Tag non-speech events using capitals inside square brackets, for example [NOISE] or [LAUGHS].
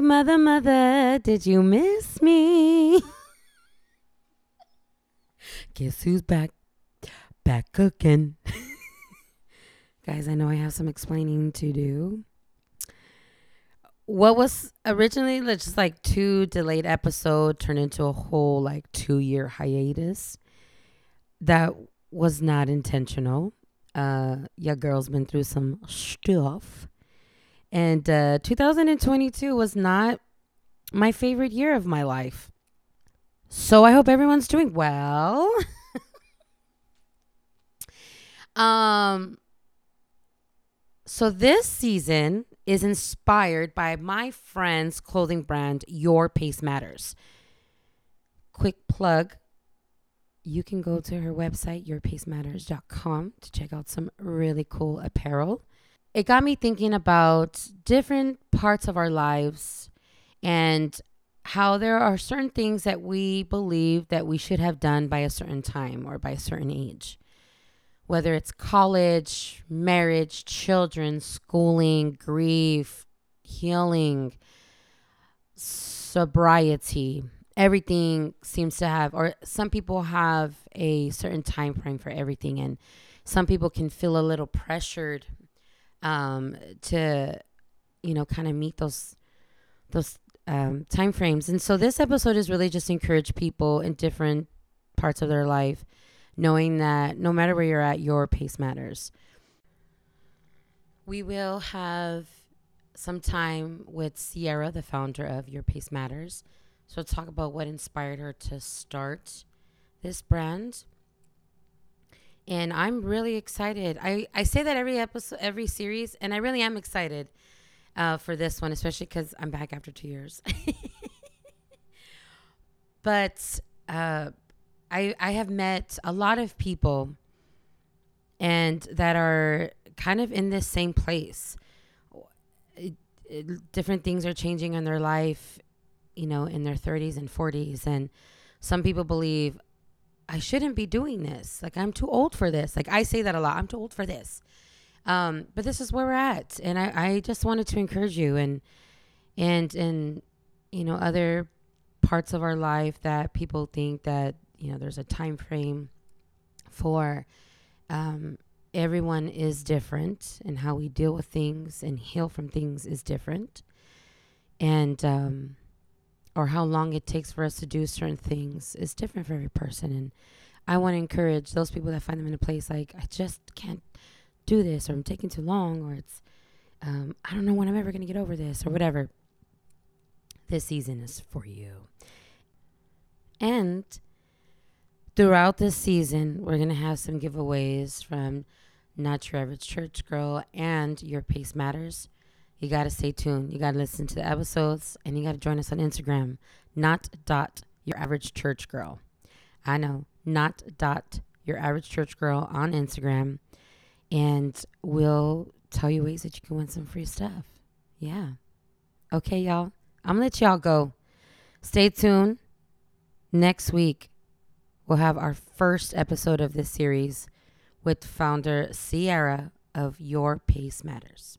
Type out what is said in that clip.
Mother, mother, did you miss me? [LAUGHS] Guess who's back? Back again. [LAUGHS] Guys, I know I have some explaining to do. What was originally just like two delayed episode turned into a whole like two year hiatus. That was not intentional. Uh, your girl's been through some stuff. And uh, 2022 was not my favorite year of my life. So I hope everyone's doing well. [LAUGHS] um so this season is inspired by my friend's clothing brand Your Pace Matters. Quick plug you can go to her website, yourpacematters.com, to check out some really cool apparel. It got me thinking about different parts of our lives and how there are certain things that we believe that we should have done by a certain time or by a certain age. Whether it's college, marriage, children, schooling, grief, healing, sobriety, everything seems to have or some people have a certain time frame for everything and some people can feel a little pressured um, to you know kind of meet those those um, time frames and so this episode is really just encourage people in different parts of their life knowing that no matter where you're at your pace matters we will have some time with sierra the founder of your pace matters so, talk about what inspired her to start this brand. And I'm really excited. I, I say that every episode, every series, and I really am excited uh, for this one, especially because I'm back after two years. [LAUGHS] but uh, I, I have met a lot of people and that are kind of in this same place. Different things are changing in their life you know, in their 30s and 40s. And some people believe I shouldn't be doing this. Like, I'm too old for this. Like, I say that a lot. I'm too old for this. Um, but this is where we're at. And I, I just wanted to encourage you and, and, and, you know, other parts of our life that people think that, you know, there's a time frame for, um, everyone is different and how we deal with things and heal from things is different. And, um, or how long it takes for us to do certain things is different for every person. And I want to encourage those people that find them in a place like, I just can't do this, or I'm taking too long, or it's, um, I don't know when I'm ever going to get over this, or whatever. This season is for you. And throughout this season, we're going to have some giveaways from Not Your Average Church Girl and Your Pace Matters you got to stay tuned. You got to listen to the episodes and you got to join us on Instagram, not dot your average church girl. I know, not dot your average church girl on Instagram. And we'll tell you ways that you can win some free stuff. Yeah. Okay, y'all. I'm going to let y'all go. Stay tuned. Next week, we'll have our first episode of this series with founder Sierra of Your Pace Matters.